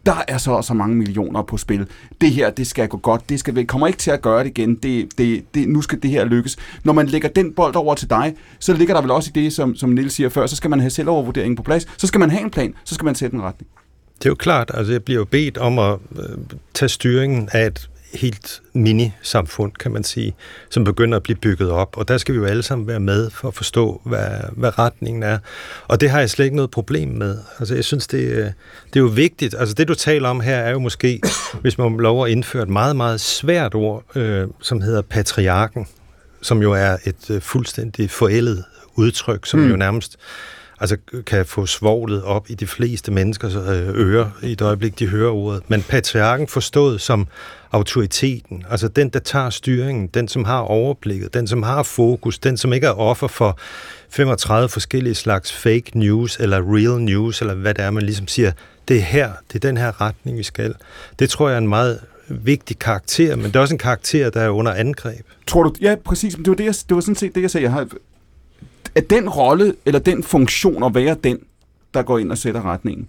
der er så så mange millioner på spil. Det her, det skal gå godt. Det skal, vi kommer ikke til at gøre det igen. Det, det, det, nu skal det her lykkes. Når man lægger den bold over til dig, så ligger der vel også i det, som, som Nils siger før, så skal man have selvovervurderingen på plads. Så skal man have en plan. Så skal man sætte en retning. Det er jo klart, altså jeg bliver jo bedt om at øh, tage styringen af et helt mini-samfund, kan man sige, som begynder at blive bygget op. Og der skal vi jo alle sammen være med for at forstå, hvad, hvad retningen er. Og det har jeg slet ikke noget problem med. Altså jeg synes, det, øh, det er jo vigtigt. Altså det, du taler om her, er jo måske, hvis man lover at indføre et meget, meget svært ord, øh, som hedder patriarken, som jo er et øh, fuldstændig forældet udtryk, som mm. jo nærmest altså kan få svoglet op i de fleste menneskers øh, ører i et øjeblik, de hører ordet. Men patriarken forstået som autoriteten, altså den, der tager styringen, den, som har overblikket, den, som har fokus, den, som ikke er offer for 35 forskellige slags fake news, eller real news, eller hvad det er, man ligesom siger, det er her, det er den her retning, vi skal. Det tror jeg er en meget vigtig karakter, men det er også en karakter, der er under angreb. Tror du, ja, præcis, men det var, det, jeg, det var sådan set det, jeg sagde. Jeg har, at den rolle, eller den funktion at være den, der går ind og sætter retningen,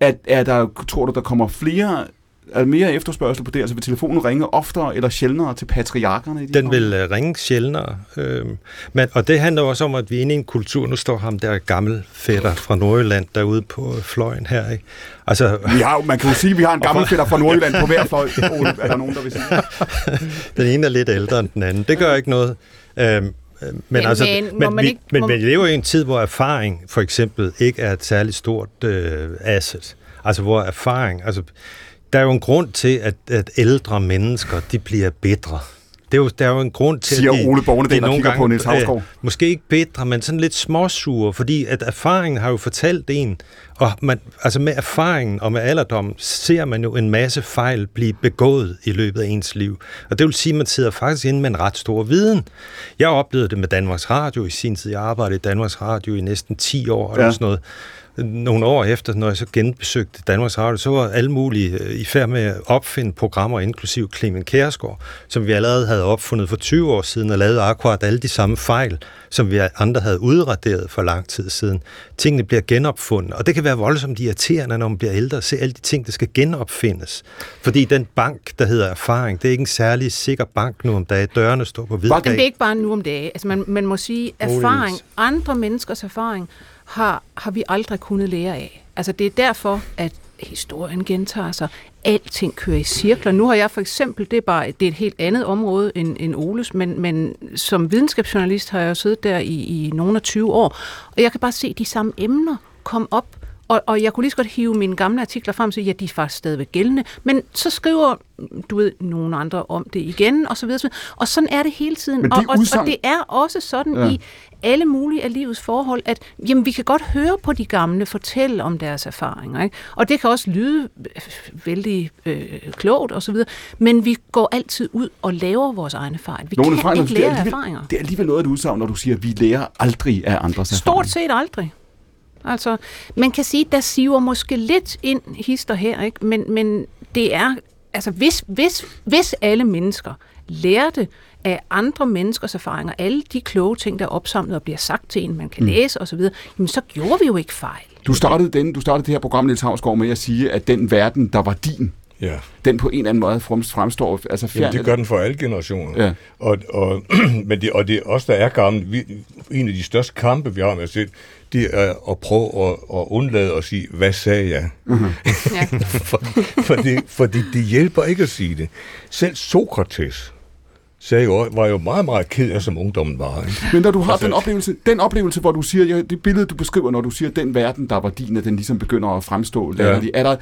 at er der, tror du, der kommer flere er mere efterspørgsel på det? Altså vil telefonen ringe oftere eller sjældnere til patriarkerne? I de Den vil uh, ringe sjældnere. Øh, men, og det handler også om, at vi er inde i en kultur. Nu står ham der gammel fætter fra Nordjylland derude på fløjen her. Ikke? Altså, har, man kan jo sige, at vi har en gammel fætter fra Nordjylland på hver fløj. Er der nogen, der vil sige Den ene er lidt ældre end den anden. Det gør ikke noget. Øh, men, men, altså, men, men, vi, ikke, men må... vi lever i en tid, hvor erfaring for eksempel ikke er et særligt stort øh, asset. Altså hvor erfaring, altså der er jo en grund til, at, at ældre mennesker, de bliver bedre. Det er jo, der er jo en grund til, Siger at de, Ole Borne, der kigger gange, på Niels Havsgaard. Øh, måske ikke bedre, men sådan lidt småsure, fordi at erfaringen har jo fortalt en, og man, altså med erfaringen og med alderdom, ser man jo en masse fejl blive begået i løbet af ens liv. Og det vil sige, at man sidder faktisk inde med en ret stor viden. Jeg oplevede det med Danmarks Radio i sin tid. Jeg arbejdede i Danmarks Radio i næsten 10 år, ja. eller sådan noget nogle år efter, når jeg så genbesøgte Danmarks Radio, så var alle mulige øh, i færd med at opfinde programmer, inklusiv Clemen Kærsgaard, som vi allerede havde opfundet for 20 år siden, og lavet akkurat alle de samme fejl, som vi andre havde udraderet for lang tid siden. Tingene bliver genopfundet, og det kan være voldsomt irriterende, når man bliver ældre, at se alle de ting, der skal genopfindes. Fordi den bank, der hedder erfaring, det er ikke en særlig sikker bank nu om dagen. Dørene står på hviddag. Det er ikke bare nu om dagen. Altså man, man må sige, erfaring, andre menneskers erfaring, har, har vi aldrig kunnet lære af. Altså det er derfor, at historien gentager sig. Alting kører i cirkler. Nu har jeg for eksempel, det er bare det er et helt andet område end, end Oles, men, men som videnskabsjournalist har jeg jo siddet der i, i nogle af 20 år, og jeg kan bare se de samme emner komme op og, og jeg kunne lige så godt hive mine gamle artikler frem og sige, ja, de er faktisk stadigvæk gældende. Men så skriver du ved, nogle andre om det igen, og så videre. Og sådan er det hele tiden. Det og, og, og det er også sådan ja. i alle mulige af livets forhold, at jamen, vi kan godt høre på de gamle fortælle om deres erfaringer. Ikke? Og det kan også lyde vældig øh, klogt og så videre, men vi går altid ud og laver vores egne fejl. Vi Nogle kan fejl, ikke lære det erfaringer. Det er alligevel noget af et udsagn, når du siger, at vi lærer aldrig af andres erfaringer. Stort set aldrig. Altså, man kan sige, der siver måske lidt ind hister her, ikke? Men, men det er, altså hvis, hvis, hvis alle mennesker lærte af andre menneskers erfaringer, alle de kloge ting, der er opsamlet og bliver sagt til en, man kan mm. læse osv., jamen så gjorde vi jo ikke fejl. Du startede, den, du startede det her program, Niels Havsgaard, med at sige, at den verden, der var din, ja. den på en eller anden måde fremstår altså fjern. Jamen, det gør den for alle generationer. Ja. Og, og, men det, og det er os, der er gamle. Vi, en af de største kampe, vi har med os det er at prøve at, at undlade at sige, hvad sagde jeg? Mm-hmm. Ja. for, for, det, for det, det hjælper ikke at sige det. Selv Sokrates sagde jo, var jo meget, meget ked af, som ungdommen var. Ikke? Men når du har altså, den oplevelse, den oplevelse, hvor du siger, ja, det billede, du beskriver, når du siger, den verden, der var din, at den ligesom begynder at fremstå ja. er der,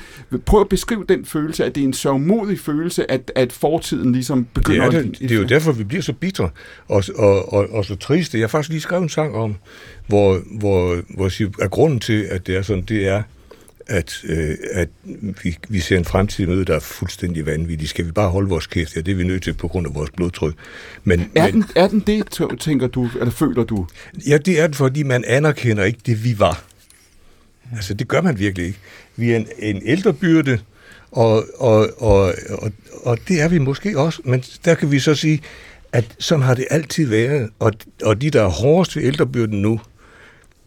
prøv at beskrive den følelse, at det er en sørgmodig følelse, at, at fortiden ligesom begynder det er det, at... Det er jo derfor, vi bliver så bitre og, og, og, og så triste. Jeg har faktisk lige skrevet en sang om, hvor, hvor, hvor jeg siger, at grunden til, at det er sådan, det er, at, øh, at vi, vi ser en fremtid møde, der er fuldstændig vanvittig. Skal vi bare holde vores kæft? Ja, det er vi nødt til på grund af vores blodtryk. Men, er, men, den, er den det, tænker du, eller føler du? Ja, det er den, fordi man anerkender ikke det, vi var. Altså, det gør man virkelig ikke. Vi er en, en ældrebyrde, og, og, og, og, og det er vi måske også, men der kan vi så sige, at sådan har det altid været, og, og de, der er hårdest ved ældrebyrden nu,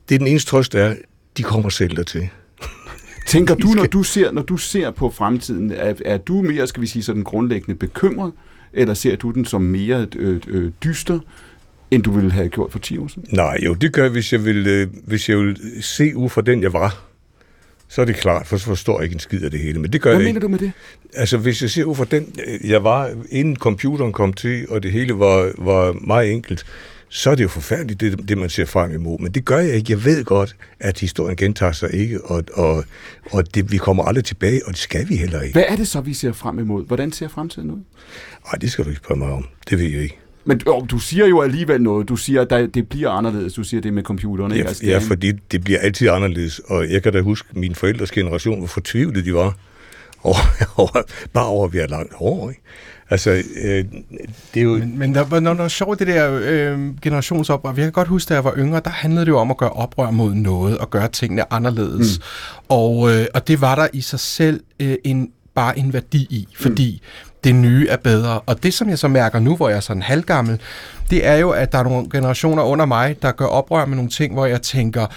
det er den eneste trøst, der er, de kommer selv dertil. Tænker du, når du ser, når du ser på fremtiden, er, er du mere, skal vi sige, sådan grundlæggende bekymret, eller ser du den som mere øh, øh, dyster, end du ville have gjort for 10 år siden? Nej, jo, det gør hvis jeg vil, øh, hvis jeg vil se ud fra den, jeg var. Så er det klart, for så forstår jeg ikke en skid af det hele. Men det gør Hvad jeg mener ikke. du med det? Altså, hvis jeg ser ud fra den, øh, jeg var, inden computeren kom til, og det hele var, var meget enkelt, så er det jo forfærdeligt, det, det man ser frem imod. Men det gør jeg ikke. Jeg ved godt, at historien gentager sig ikke, og, og, og det, vi kommer aldrig tilbage, og det skal vi heller ikke. Hvad er det så, vi ser frem imod? Hvordan ser fremtiden ud? Nej, det skal du ikke spørge mig om. Det ved jeg ikke. Men øh, du siger jo alligevel noget. Du siger, at det bliver anderledes. Du siger det med computeren. Ikke? Ja, altså, ja, fordi det bliver altid anderledes. Og jeg kan da huske, min forældres generation, hvor fortvivlet de var. Over, over, bare over, at vi har langt hår. Ikke? Altså, øh, det er jo... Men, men der var noget sjovt, det der øh, generationsoprør. Jeg kan godt huske, da jeg var yngre, der handlede det jo om at gøre oprør mod noget, og gøre tingene anderledes. Mm. Og, øh, og det var der i sig selv øh, en, bare en værdi i, fordi mm. det nye er bedre. Og det, som jeg så mærker nu, hvor jeg er sådan halvgammel, det er jo, at der er nogle generationer under mig, der gør oprør med nogle ting, hvor jeg tænker,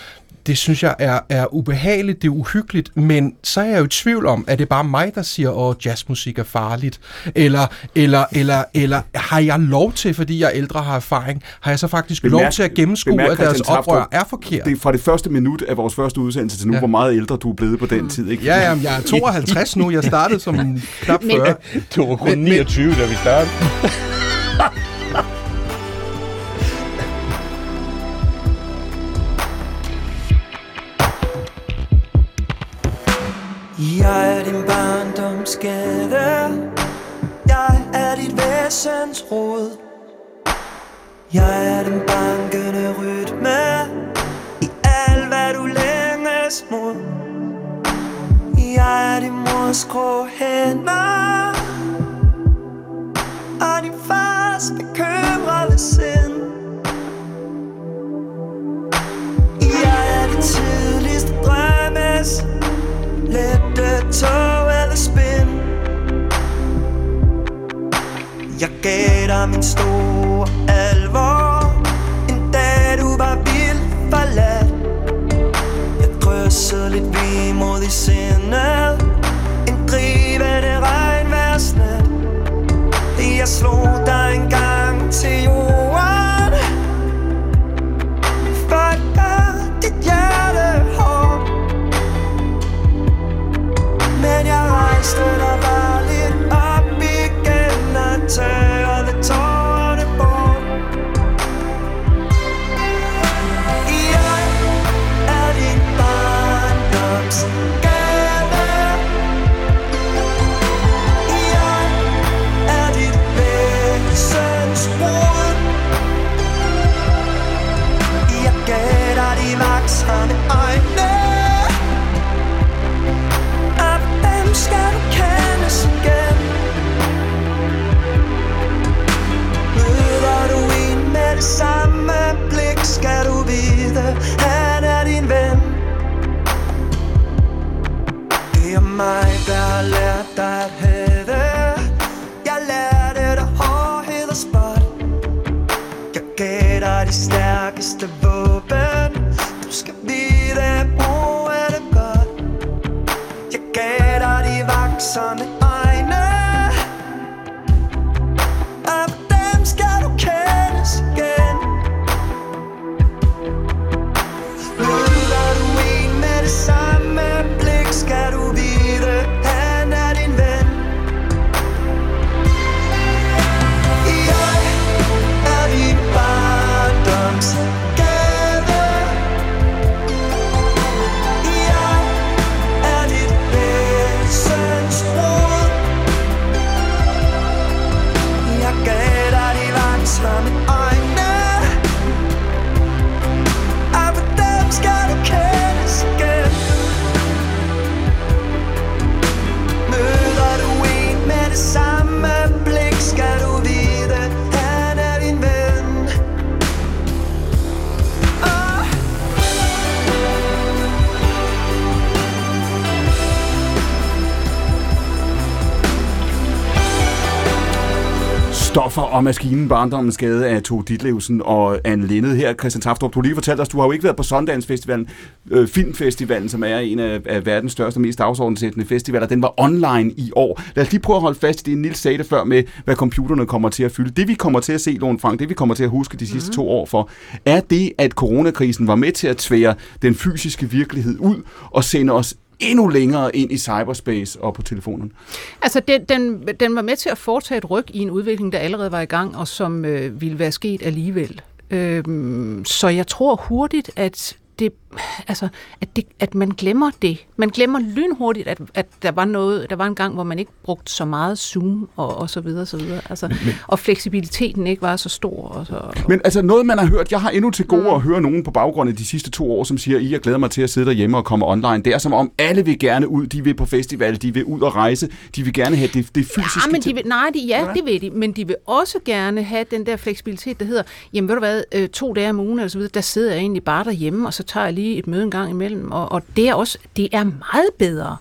det synes jeg er, er ubehageligt, det er uhyggeligt, men så er jeg jo i tvivl om, er det bare mig, der siger, at jazzmusik er farligt? Eller, eller, eller, eller har jeg lov til, fordi jeg ældre har erfaring, har jeg så faktisk bemærk, lov til at gennemskue, bemærk, at deres oprør er forkert? Det er fra det første minut af vores første udsendelse til nu, ja. hvor meget ældre du er blevet på den mm. tid. Ikke? Ja, jamen, jeg er 52 nu, jeg startede som knap 40. Du var kun 29, da vi startede. Jeg er din barndomsgade. Jeg er dit væsens rod. Jeg er den bankende rytme I alt hvad du længes mod. Jeg er din mors grå hænder. Og din fars gav dig min store alvor En dag du var vildt forladt. Jeg dryssede lidt vimod i sindet En drive af det regn hver snat Jeg slog dig en gang til jorden og maskinen, barndommens skade af To Ditlevsen og Anne Lindet her. Christian Taftrup, du lige fortalt os, du har jo ikke været på Sundance Festivalen, øh, Filmfestivalen, som er en af, af verdens største og mest dagsordensættende festivaler. Den var online i år. Lad os lige prøve at holde fast i det, Nils sagde det før med, hvad computerne kommer til at fylde. Det vi kommer til at se, Lone Frank, det vi kommer til at huske de sidste mm-hmm. to år for, er det, at coronakrisen var med til at tvære den fysiske virkelighed ud og sende os endnu længere ind i cyberspace og på telefonen. Altså, den, den, den var med til at foretage et ryg i en udvikling, der allerede var i gang, og som øh, ville være sket alligevel. Øhm, så jeg tror hurtigt, at det, altså, at, det, at man glemmer det. Man glemmer lynhurtigt, at, at der var noget, der var en gang, hvor man ikke brugte så meget Zoom og, og så videre, så videre. Altså, men, og fleksibiliteten ikke var så stor. Og så, og... Men altså noget, man har hørt, jeg har endnu til gode mm. at høre nogen på baggrund af de sidste to år, som siger, I jeg glæder mig til at sidde derhjemme og komme online. Det er som om, alle vil gerne ud, de vil på festival, de vil ud og rejse, de vil gerne have det, det fysiske. Ja, men de vil, nej, de, ja, det vil de, men de vil også gerne have den der fleksibilitet, der hedder, jamen ved du hvad, øh, to dage om ugen, eller så videre, der sidder jeg egentlig bare derhjemme, og så tager jeg lige et møde en gang imellem, og, og det er også, det er meget bedre.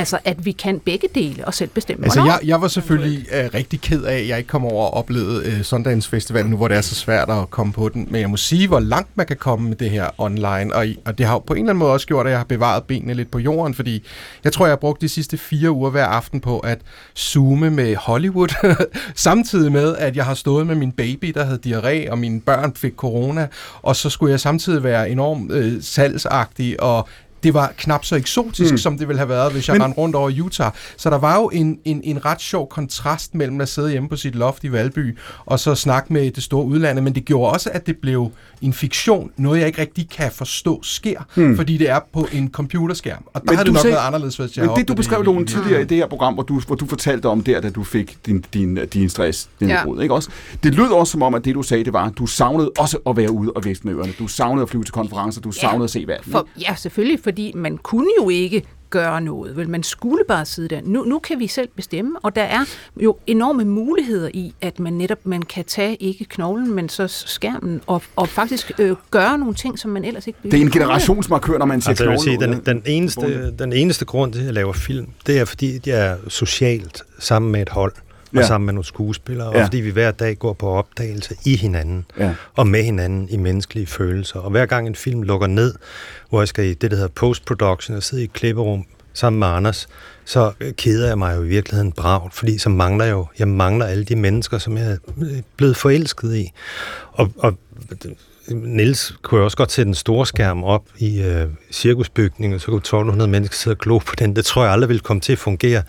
Altså, at vi kan begge dele og selv bestemme, Altså, jeg, jeg var selvfølgelig øh, rigtig ked af, at jeg ikke kom over og oplevede øh, Sundance Festival, nu hvor det er så svært at komme på den. Men jeg må sige, hvor langt man kan komme med det her online. Og, og det har på en eller anden måde også gjort, at jeg har bevaret benene lidt på jorden, fordi jeg tror, jeg har brugt de sidste fire uger hver aften på at zoome med Hollywood, samtidig med, at jeg har stået med min baby, der havde diarré, og mine børn fik corona, og så skulle jeg samtidig være enormt øh, salgsagtig og det var knap så eksotisk, mm. som det ville have været, hvis jeg Men- rendte rundt over Utah. Så der var jo en, en, en ret sjov kontrast mellem at sidde hjemme på sit loft i Valby, og så snakke med det store udlandet, men det gjorde også, at det blev en fiktion, noget jeg ikke rigtig kan forstå sker, mm. fordi det er på en computerskærm. Og der Men har det nok sagde- været anderledes, hvis jeg Men det, du beskrev virkeligheden. tidligere i det her program, hvor du, hvor du fortalte om der, da du fik din, din, din stress, din Ja. ja. ikke også? Det lød også som om, at det du sagde, det var, at du savnede også at være ude og vækste med ørerne. Du savnede at flyve til konferencer, du savnede at se verden. For, ja, selvfølgelig, fordi man kunne jo ikke gøre noget. Vel? Man skulle bare sidde der. Nu, nu kan vi selv bestemme, og der er jo enorme muligheder i, at man netop man kan tage ikke knoglen, men så skærmen, og, og faktisk øh, gøre nogle ting, som man ellers ikke ville Det er en generationsmarkør, når man ser Altså, vil sige, knoglen den, den, eneste, den eneste grund til, at jeg laver film, det er, fordi jeg er socialt sammen med et hold, og Ja. sammen med nogle skuespillere, og Ja. fordi vi hver dag går på opdagelse i hinanden, Ja. og med hinanden i menneskelige følelser. Og hver gang en film lukker ned, hvor jeg skal i det, der hedder post-production, og sidde i et klipperum sammen med Anders, så øh, keder jeg mig jo i virkeligheden bragt, fordi så mangler jeg jo, jeg mangler alle de mennesker, som jeg er øh, blevet forelsket i. Og, og Niels kunne jo også godt sætte en stor skærm op i øh, cirkusbygningen, og så kunne 1200 mennesker sidde og glo på den. Det tror jeg aldrig vil komme til at fungere.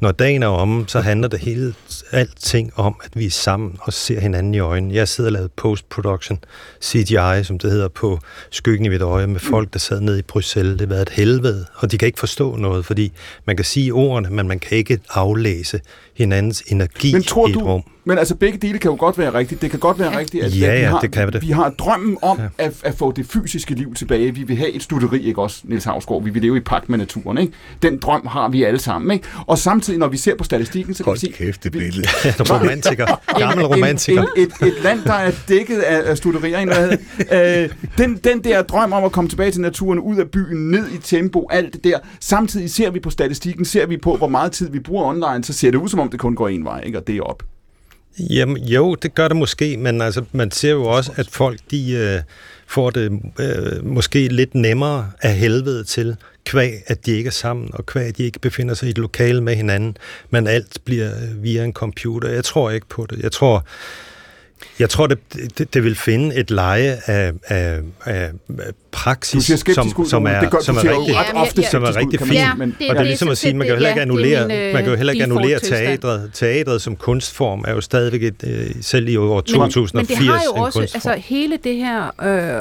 Når dagen er omme, så handler det hele alting om, at vi er sammen og ser hinanden i øjnene. Jeg sidder og lavede post-production, CGI, som det hedder, på skyggen i mit øje, med folk, der sad nede i Bruxelles. Det har været et helvede, og de kan ikke forstå noget, fordi man kan sige ordene, men man kan ikke aflæse hinandens energi Men tror i et du, rum. men altså begge dele kan jo godt være rigtigt. Det kan godt være rigtigt, at, Ja, at vi, ja, har, det kan det. vi har drømmen om ja. at, at få det fysiske liv tilbage. Vi vil have et studeri, ikke også, Niels Havsgaard? Vi vil leve i pagt med naturen, ikke? Den drøm har vi alle sammen, ikke? Og samtidig, når vi ser på statistikken, så kan vi se... kæft, det billede. romantiker. Gammel romantiker. En, en, et, et land, der er dækket af, af studerier. Hvad øh, den, den der drøm om at komme tilbage til naturen, ud af byen, ned i tempo, alt det der. Samtidig ser vi på statistikken, ser vi på, hvor meget tid vi bruger online, så ser det ud, som om det kun går en vej, ikke? og det er op. Jamen, jo, det gør det måske, men altså, man ser jo også, at folk de, øh, får det øh, måske lidt nemmere af helvede til, kvæg, at de ikke er sammen, og kvæg, at de ikke befinder sig i et lokale med hinanden, men alt bliver øh, via en computer. Jeg tror ikke på det. Jeg tror, jeg tror, det, det, det vil finde et leje af, af, af praksis, Du skeptisk som, ud, som er, det gør, som er rigtig, ret ofte som er rigtig fint. man Ja, men, det- og det er ligesom at sige, man kan jo heller ikke er annullere, min, øh, man kan jo heller ikke annullere teatret. Teatret som kunstform er jo stadigvæk et, øh, selv i år Men, 2080 men det har jo også, altså hele det her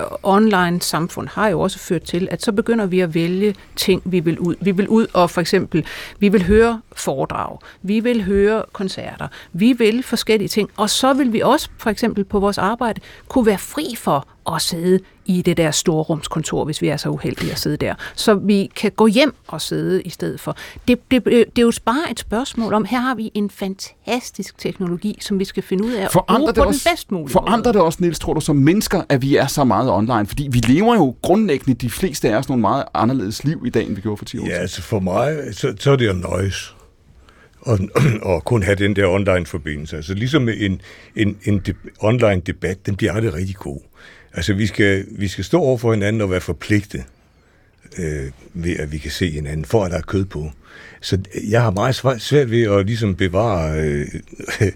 øh, online samfund har jo også ført til, at så begynder vi at vælge ting, vi vil ud. Vi vil ud og for eksempel, vi vil høre foredrag, vi vil høre koncerter, vi vil forskellige ting, og så vil vi også for eksempel på vores arbejde kunne være fri for at sidde i det der store rumskontor, hvis vi er så uheldige at sidde der. Så vi kan gå hjem og sidde i stedet for. Det, det, det er jo bare et spørgsmål om, her har vi en fantastisk teknologi, som vi skal finde ud af at bruge Forandrer på det, den også, bedst mulige forandrer det også, Niels, tror du, som mennesker, at vi er så meget online? Fordi vi lever jo grundlæggende, de fleste af os, nogle meget anderledes liv i dag, end vi gjorde for 10 år Ja, siden. altså for mig, så, så er det jo nøjes. Og, og kun have den der online-forbindelse. Altså ligesom en, en, en de, online-debat, den bliver aldrig rigtig god. Altså vi skal, vi skal stå over for hinanden og være forpligtet øh, ved, at vi kan se hinanden, for at der er kød på. Så jeg har meget svært- ved at ligesom bevare øh,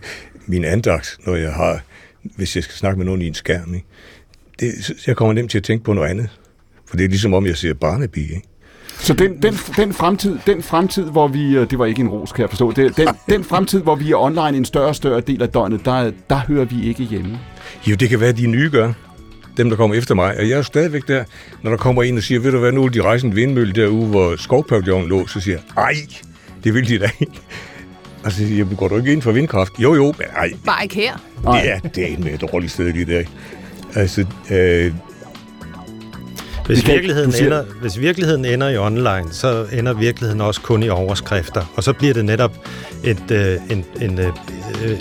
min andagt, når jeg har, hvis jeg skal snakke med nogen i en skærm. Ikke? Det, jeg kommer nemt til at tænke på noget andet. For det er ligesom om, jeg ser Barnaby, ikke? Så den, den, den, fremtid, den fremtid, hvor vi... øh, Det var ikke en ros, kan jeg forstå. Det, den, den fremtid, hvor vi er online en større og større del af døgnet, der, der hører vi ikke hjemme. Jo, det kan være, at de nye gør. Dem, der kommer efter mig. Og jeg er stadigvæk der, når der kommer en og siger, ved du hvad, nu vil de rejse en vindmølle derude, hvor skovpavillonen lå, så siger jeg, ej, det vil de da ikke. Og så siger jeg, "Men går du ikke ind for vindkraft? Jo, jo, men ej, Bare ikke her. det er, det er med et dårligt sted lige der. Altså, øh, Hvis virkeligheden, siger- ender, hvis virkeligheden ender i online, så ender virkeligheden også kun i overskrifter. Og så bliver det netop et, øh, en, en, øh,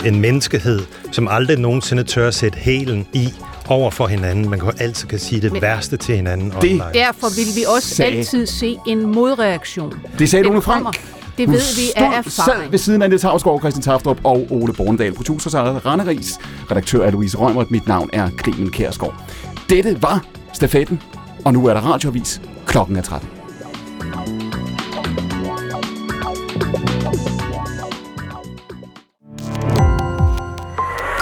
en menneskehed, som aldrig nogensinde tør at sætte hælen i over for hinanden. Man kan altid kan sige det Men- værste til hinanden Det- online. Derfor vil vi også Sagde- altid se en modreaktion. Det sagde Lone kommer. Frank. Det Hun ved vi af stod sad erfaring. ved siden af Niels Havsgaard, Christian Taftrup og Ole Borndal. Producer Sarah Ranneris. Redaktør er Louise Rømert. Mit navn er Clemen Kærsgaard. Dette var stafetten, og nu er der radioavis. Klokken er 13.